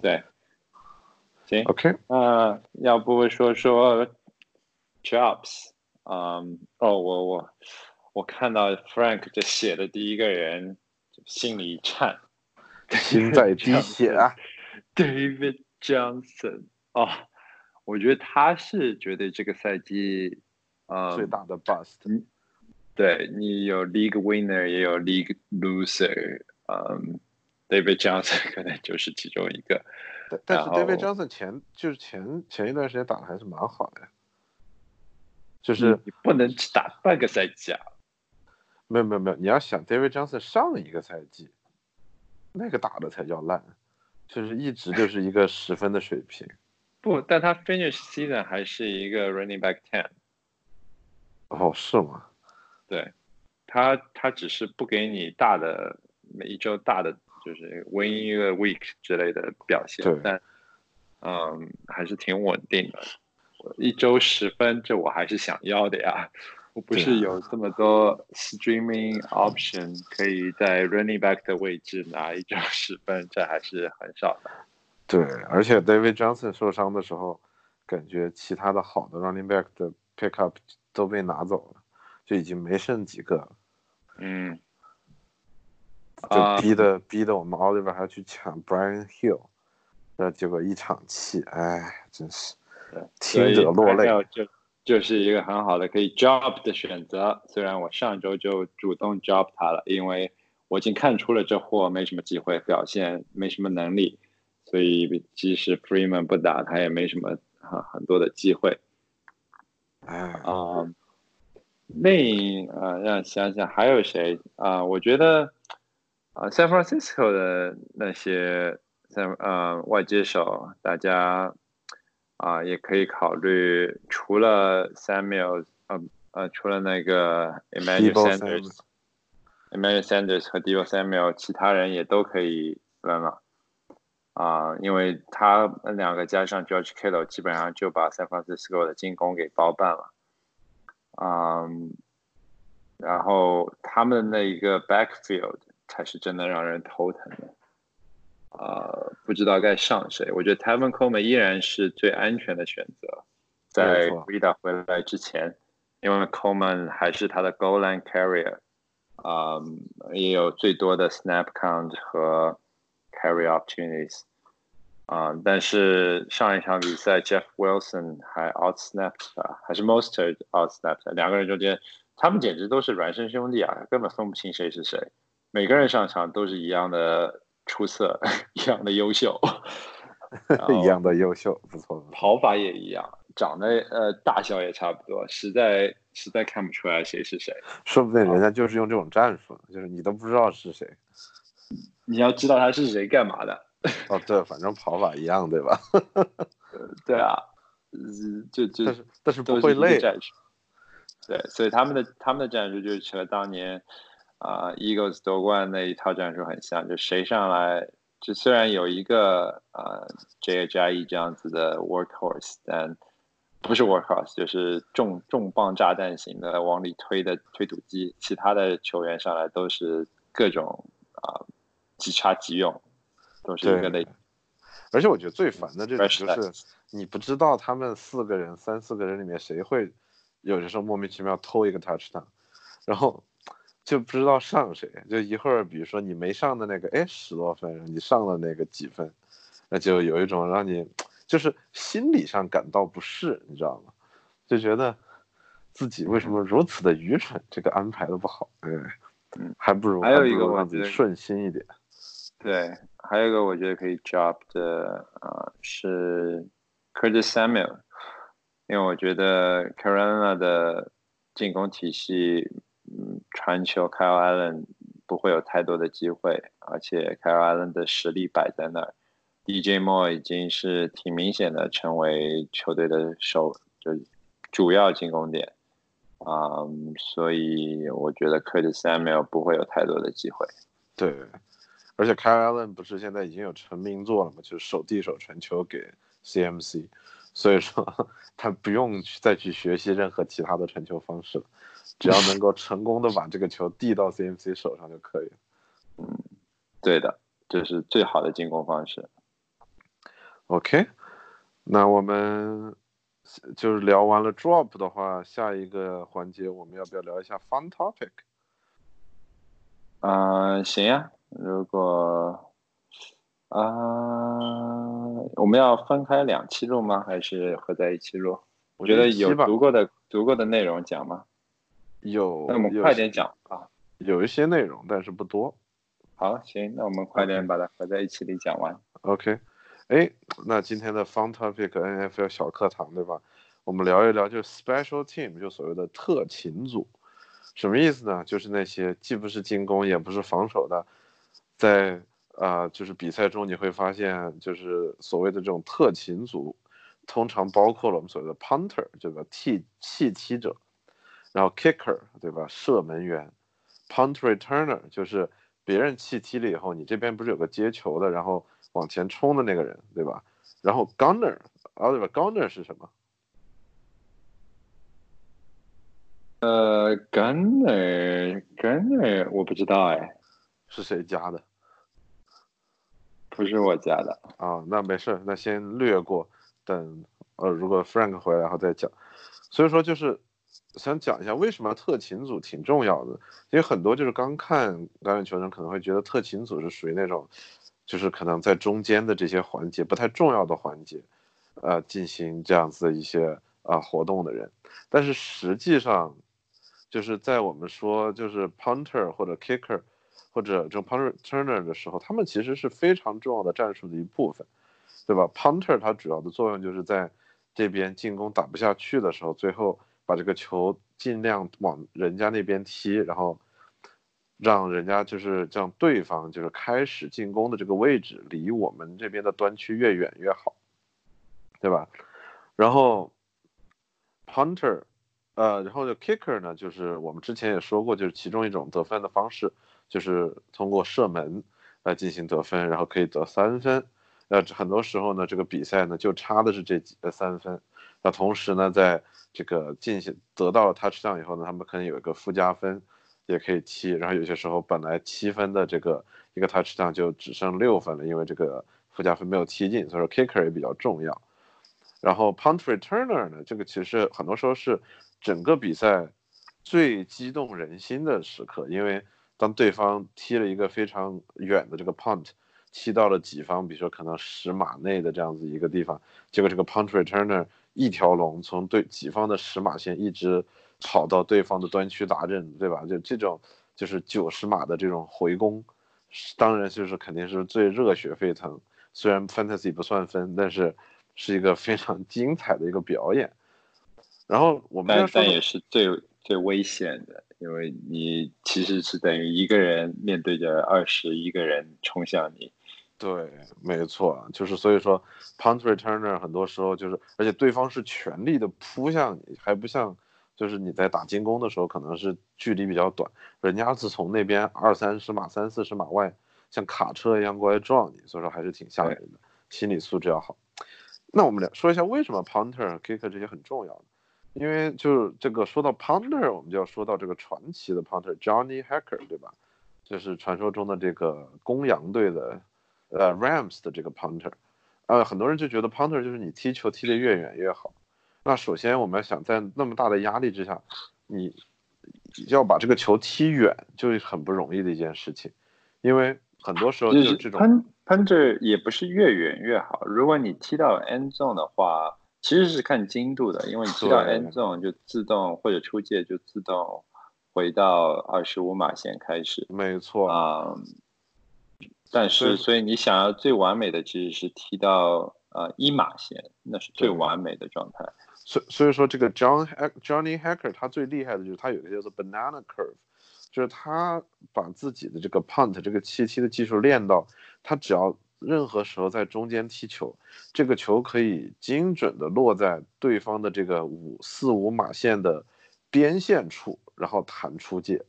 对，行，OK，啊，要不说说 Jobs？嗯，哦，我我我看到 Frank 这写的第一个人，心里一颤。心在滴血啊，David Johnson 哦，我觉得他是绝对这个赛季嗯最大的 bust。对你有 League Winner 也有 League Loser，嗯，David Johnson 可能就是其中一个。但是 David Johnson 前就是前前一段时间打的还是蛮好的，就是你不能只打半个赛季啊。没有没有没有，你要想 David Johnson 上一个赛季。那个打的才叫烂，就是一直就是一个十分的水平。不，但他 finish season 还是一个 running back ten。哦，是吗？对，他他只是不给你大的每一周大的就是 win 一个 week 之类的表现，但嗯还是挺稳定的。一周十分，这我还是想要的呀。我不是有这么多 streaming option 可以在 running back 的位置拿一周十分，这还是很少的。对，而且 David Johnson 受伤的时候，感觉其他的好的 running back 的 pick up 都被拿走了，就已经没剩几个了。嗯，就逼的逼的我们 Oliver 还要去抢 Brian Hill，那结果一场气，哎，真是听者落泪。就就是一个很好的可以 job 的选择，虽然我上周就主动 job 他了，因为我已经看出了这货没什么机会，表现没什么能力，所以即使 Freeman 不打，他也没什么很很多的机会。哎啊。另呃，让想想还有谁啊？我觉得啊，San Francisco 的那些在呃外接手，大家啊也可以考虑。除了 Samuel，呃呃，除了那个 Emmanuel Sanders，Emmanuel Sanders 和 Divo Samuel，其他人也都可以扔了啊，因为他两个加上 George Kittle，基本上就把 San Francisco 的进攻给包办了。嗯，然后他们那一个 backfield 才是真的让人头疼的，呃，不知道该上谁。我觉得 Tevin Coleman 依然是最安全的选择，在 Vida 回来之前，因为 Coleman 还是他的 goal line carrier，啊，也有最多的 snap count 和 carry opportunities。啊，但是上一场比赛，Jeff Wilson 还 out snapped 啊，还是 Monster out snapped，两个人中间，他们简直都是孪生兄弟啊，根本分不清谁是谁。每个人上场都是一样的出色，*laughs* 一样的优秀，*laughs* 一样的优秀，不错。跑法也一样，长得呃大小也差不多，实在实在看不出来谁是谁。*laughs* 说不定人家就是用这种战术，就是你都不知道是谁。你要知道他是谁干嘛的。哦，对，反正跑法一样，对吧？对啊，就就但是但是不会累。对，所以他们的他们的战术就是起了当年啊，Eagles 夺冠那一套战术很像，就谁上来，就虽然有一个啊 jie 这样子的 workhorse，但不是 workhorse，就是重重磅炸弹型的往里推的推土机，其他的球员上来都是各种啊即插即用。都是一个类，而且我觉得最烦的这种就是你不知道他们四个人、三四个人里面谁会有的时候莫名其妙偷一个 touchdown，然后就不知道上谁，就一会儿比如说你没上的那个哎十多分，你上了那个几分，那就有一种让你就是心理上感到不适，你知道吗？就觉得自己为什么如此的愚蠢，这个安排的不好，哎，还不如还有一个让自己顺心一点，对。还有一个我觉得可以 drop 的啊是 Curtis Samuel，因为我觉得 Carolina 的进攻体系，嗯，传球 Kyle Allen 不会有太多的机会，而且 Kyle Allen 的实力摆在那儿，DJ Moore 已经是挺明显的成为球队的首就主要进攻点，啊，所以我觉得 Curtis Samuel 不会有太多的机会，对。而且 Kyle Allen 不是现在已经有成名作了嘛？就是手递手传球给 CMC，所以说 *laughs* 他不用去再去学习任何其他的传球方式了，只要能够成功的把这个球递到 CMC 手上就可以了。嗯，对的，这是最好的进攻方式。OK，那我们就是聊完了 Drop 的话，下一个环节我们要不要聊一下 Fun Topic？啊，行呀。如果啊，我们要分开两期录吗？还是合在一起录？我觉得有足够的足够的内容讲吗？有，那我们快点讲啊。有一些内容，但是不多。好，行，那我们快点把它合在一起里讲完。OK，哎，那今天的 Fun Topic NFL 小课堂对吧？我们聊一聊，就是 Special Team，就所谓的特勤组，什么意思呢？就是那些既不是进攻也不是防守的。在啊，就是比赛中你会发现，就是所谓的这种特勤组，通常包括了我们所谓的 punter，这个替弃踢者，然后 kicker，对吧？射门员，punt returner，就是别人弃踢了以后，你这边不是有个接球的，然后往前冲的那个人，对吧？然后 gunner，啊对吧？gunner 是什么？呃，gunner，gunner，我不知道哎。是谁加的？不是我加的啊，那没事，那先略过，等呃，如果 Frank 回来后再讲。所以说就是想讲一下为什么特勤组挺重要的，因为很多就是刚看橄榄球人可能会觉得特勤组是属于那种，就是可能在中间的这些环节不太重要的环节，呃，进行这样子的一些啊活动的人，但是实际上，就是在我们说就是 punter 或者 kicker，或者这种 punter turner 的时候，他们其实是非常重要的战术的一部分，对吧？punter 它主要的作用就是在这边进攻打不下去的时候，最后。把这个球尽量往人家那边踢，然后让人家就是让对方就是开始进攻的这个位置离我们这边的端区越远越好，对吧？然后 punter，呃，然后就 kicker 呢，就是我们之前也说过，就是其中一种得分的方式，就是通过射门来进行得分，然后可以得三分。呃，很多时候呢，这个比赛呢就差的是这几个三分。那同时呢，在这个进行得到了 touchdown 以后呢，他们可能有一个附加分，也可以踢。然后有些时候本来七分的这个一个 touchdown 就只剩六分了，因为这个附加分没有踢进。所以说 kicker 也比较重要。然后 punt returner 呢，这个其实很多时候是整个比赛最激动人心的时刻，因为当对方踢了一个非常远的这个 punt，踢到了己方，比如说可能十码内的这样子一个地方，结果这个 punt returner。一条龙从对己方的十码线一直跑到对方的端区达阵，对吧？就这种就是九十码的这种回攻，当然就是肯定是最热血沸腾。虽然 fantasy 不算分，但是是一个非常精彩的一个表演。然后我们但但也是最最危险的，因为你其实是等于一个人面对着二十一个人冲向你。对，没错，就是所以说，punt returner 很多时候就是，而且对方是全力的扑向你，还不像，就是你在打进攻的时候可能是距离比较短，人家是从那边二三十码、三四十码外，像卡车一样过来撞你，所以说还是挺吓人的，心理素质要好。那我们来说一下为什么 punter、kicker 这些很重要呢？因为就是这个说到 punter，我们就要说到这个传奇的 punter Johnny Hacker，对吧？就是传说中的这个公羊队的。呃，Rams 的这个 punter，呃，很多人就觉得 punter 就是你踢球踢得越远越好。那首先我们要想在那么大的压力之下，你要把这个球踢远，就是很不容易的一件事情。因为很多时候就是这种 punter 也不是越远越好。如果你踢到 end zone 的话，其实是看精度的，因为你踢到 end zone 就自动或者出界就自动回到二十五码线开始。没错啊。但是，所以你想要最完美的其实是踢到呃一码线，那是最完美的状态。所所以说，这个 John Johnny Hacker 他最厉害的就是他有一个叫做 Banana Curve，就是他把自己的这个 punt 这个气踢的技术练到，他只要任何时候在中间踢球，这个球可以精准的落在对方的这个五四五码线的边线处，然后弹出界，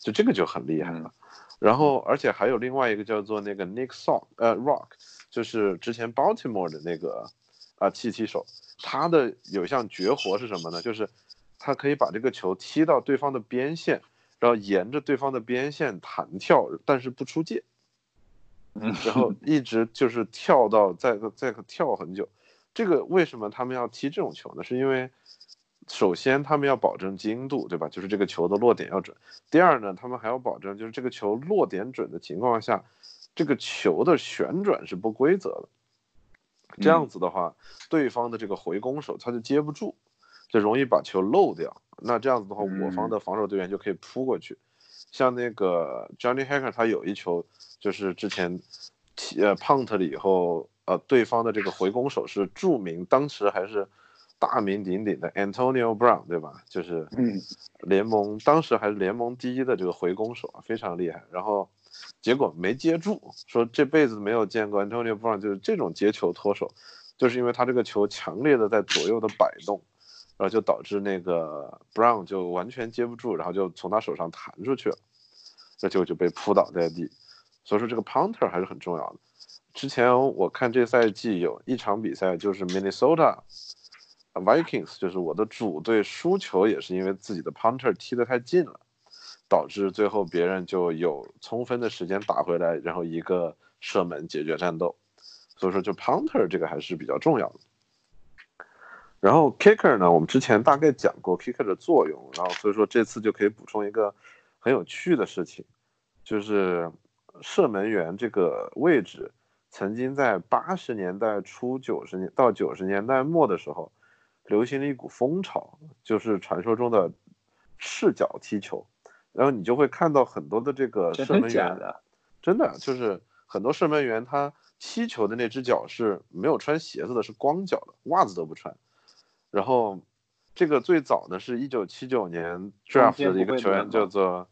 就这个就很厉害了。然后，而且还有另外一个叫做那个 Nick Sock，呃，Rock，就是之前 Baltimore 的那个啊气踢手，他的有一项绝活是什么呢？就是他可以把这个球踢到对方的边线，然后沿着对方的边线弹跳，但是不出界，然后 *laughs* 一直就是跳到再再跳很久。这个为什么他们要踢这种球呢？是因为。首先，他们要保证精度，对吧？就是这个球的落点要准。第二呢，他们还要保证，就是这个球落点准的情况下，这个球的旋转是不规则的。这样子的话，对方的这个回攻手他就接不住，就容易把球漏掉。那这样子的话，我方的防守队员就可以扑过去。像那个 Johnny Hacker，他有一球就是之前呃 punt 了以后，呃，对方的这个回攻手是著名，当时还是。大名鼎鼎的 Antonio Brown，对吧？就是联盟当时还是联盟第一的这个回攻手，非常厉害。然后结果没接住，说这辈子没有见过 Antonio Brown 就是这种接球脱手，就是因为他这个球强烈的在左右的摆动，然后就导致那个 Brown 就完全接不住，然后就从他手上弹出去了，这就就被扑倒在地。所以说这个 punter 还是很重要的。之前我看这赛季有一场比赛就是 Minnesota。Vikings 就是我的主队输球也是因为自己的 punter 踢得太近了，导致最后别人就有充分的时间打回来，然后一个射门解决战斗。所以说，就 punter 这个还是比较重要的。然后 kicker 呢，我们之前大概讲过 kicker 的作用，然后所以说这次就可以补充一个很有趣的事情，就是射门员这个位置曾经在八十年代初九十年到九十年代末的时候，流行了一股风潮，就是传说中的赤脚踢球，然后你就会看到很多的这个射门员，真的就是很多射门员他踢球的那只脚是没有穿鞋子的，是光脚的，袜子都不穿。然后，这个最早呢是一九七九年 draft 的一个球员叫做，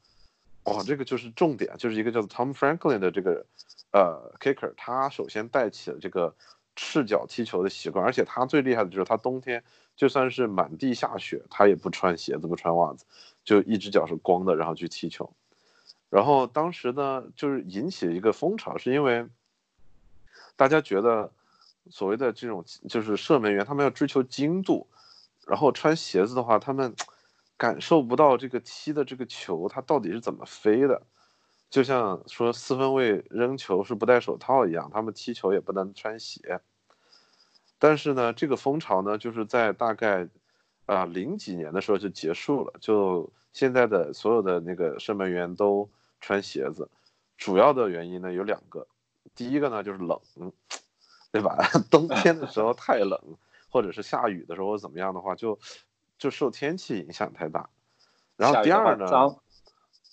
哦，这个就是重点，就是一个叫做 Tom Franklin 的这个呃 kicker，他首先带起了这个赤脚踢球的习惯，而且他最厉害的就是他冬天就算是满地下雪，他也不穿鞋子不穿袜子，就一只脚是光的，然后去踢球。然后当时呢就是引起了一个风潮，是因为大家觉得。所谓的这种就是射门员，他们要追求精度，然后穿鞋子的话，他们感受不到这个踢的这个球它到底是怎么飞的，就像说四分卫扔球是不戴手套一样，他们踢球也不能穿鞋。但是呢，这个风潮呢，就是在大概啊零几年的时候就结束了，就现在的所有的那个射门员都穿鞋子，主要的原因呢有两个，第一个呢就是冷。对吧？*laughs* 冬天的时候太冷，或者是下雨的时候怎么样的话，就就受天气影响太大。然后第二呢，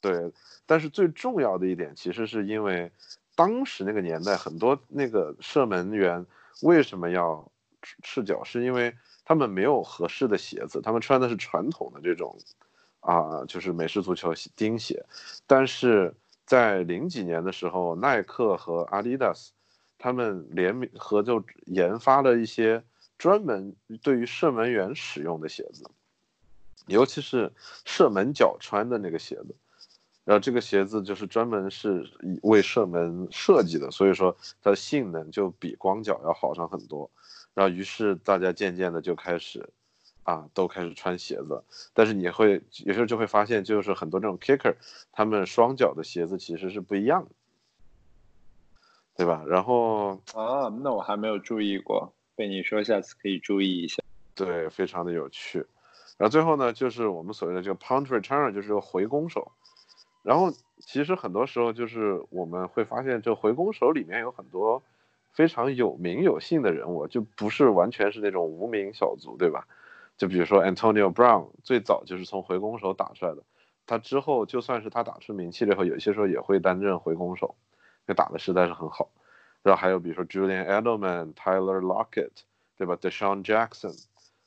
对，但是最重要的一点，其实是因为当时那个年代，很多那个射门员为什么要赤脚，是因为他们没有合适的鞋子，他们穿的是传统的这种啊，就是美式足球钉鞋。但是在零几年的时候，耐克和阿迪达斯。他们联名合就研发了一些专门对于射门员使用的鞋子，尤其是射门脚穿的那个鞋子，然后这个鞋子就是专门是为射门设计的，所以说它的性能就比光脚要好上很多。然后于是大家渐渐的就开始，啊，都开始穿鞋子。但是你会有时候就会发现，就是很多这种 kicker，他们双脚的鞋子其实是不一样的。对吧？然后啊，那我还没有注意过，被你说，下次可以注意一下。对，非常的有趣。然后最后呢，就是我们所谓的这个 punt returner，就是个回攻手。然后其实很多时候就是我们会发现，这回攻手里面有很多非常有名有姓的人物，就不是完全是那种无名小卒，对吧？就比如说 Antonio Brown，最早就是从回攻手打出来的。他之后就算是他打出名气了以后，有些时候也会担任回攻手。打的实在是很好，然后还有比如说 Julian Edelman、Tyler Lockett，对吧？Deshaun Jackson，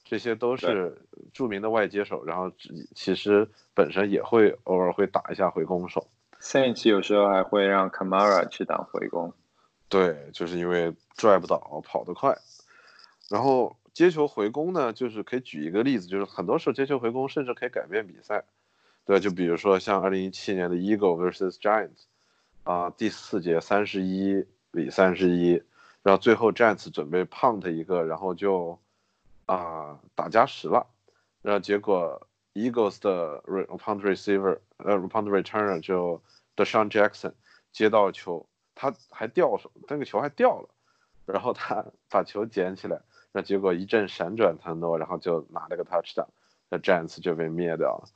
这些都是著名的外接手，然后其实本身也会偶尔会打一下回攻手。Saints 有时候还会让 Kamara 去打回攻，对，就是因为拽不倒，跑得快。然后接球回攻呢，就是可以举一个例子，就是很多时候接球回攻甚至可以改变比赛，对，就比如说像2017年的 Eagle vs Giants。啊，第四节三十一比三十一，然后最后 Jets 准备 punt 一个，然后就啊打加时了，然后结果 Eagles 的 punt receiver 呃 punt returner 就 Deshaun Jackson 接到球，他还掉手，那个球还掉了，然后他把球捡起来，那结果一阵闪转腾挪，然后就拿了个 touchdown，那 Jets 就被灭掉了。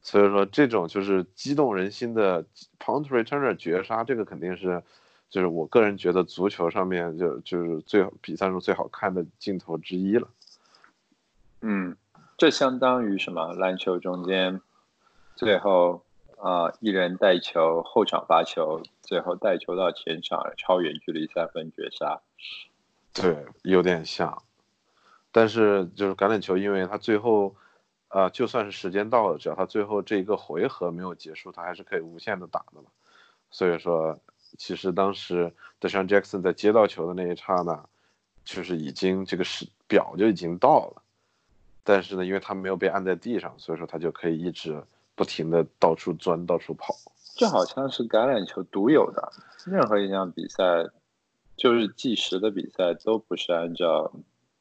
所以说，这种就是激动人心的 punt returner 绝杀，这个肯定是，就是我个人觉得足球上面就就是最比赛中最好看的镜头之一了。嗯，这相当于什么？篮球中间，最后啊，一人带球，后场发球，最后带球到前场，超远距离三分绝杀。对，有点像，但是就是橄榄球，因为它最后。啊，就算是时间到了，只要他最后这一个回合没有结束，他还是可以无限的打的嘛。所以说，其实当时德尚杰克逊在接到球的那一刹那，就是已经这个时表就已经到了。但是呢，因为他没有被按在地上，所以说他就可以一直不停的到处钻、到处跑。这好像是橄榄球独有的，任何一项比赛，就是计时的比赛都不是按照，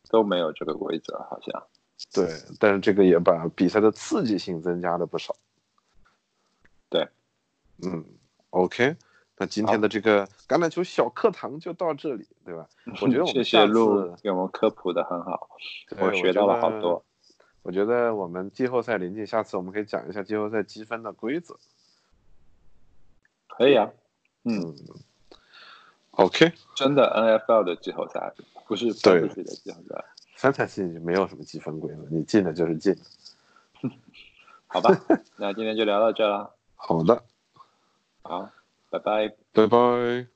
都没有这个规则，好像。对，但是这个也把比赛的刺激性增加了不少。对，嗯，OK，那今天的这个橄榄球小课堂就到这里，对吧？我觉得我们 *laughs* 下次给我们科普的很好，我学到了好多。我觉得我们季后赛临近，下次我们可以讲一下季后赛积分的规则。可以啊，嗯，OK，真的 NFL 的季后赛不是对的季后赛，三赛季没有什么积分规则，你进的就是进。*laughs* 好吧，*laughs* 那今天就聊到这了。好的，好，拜拜，拜拜。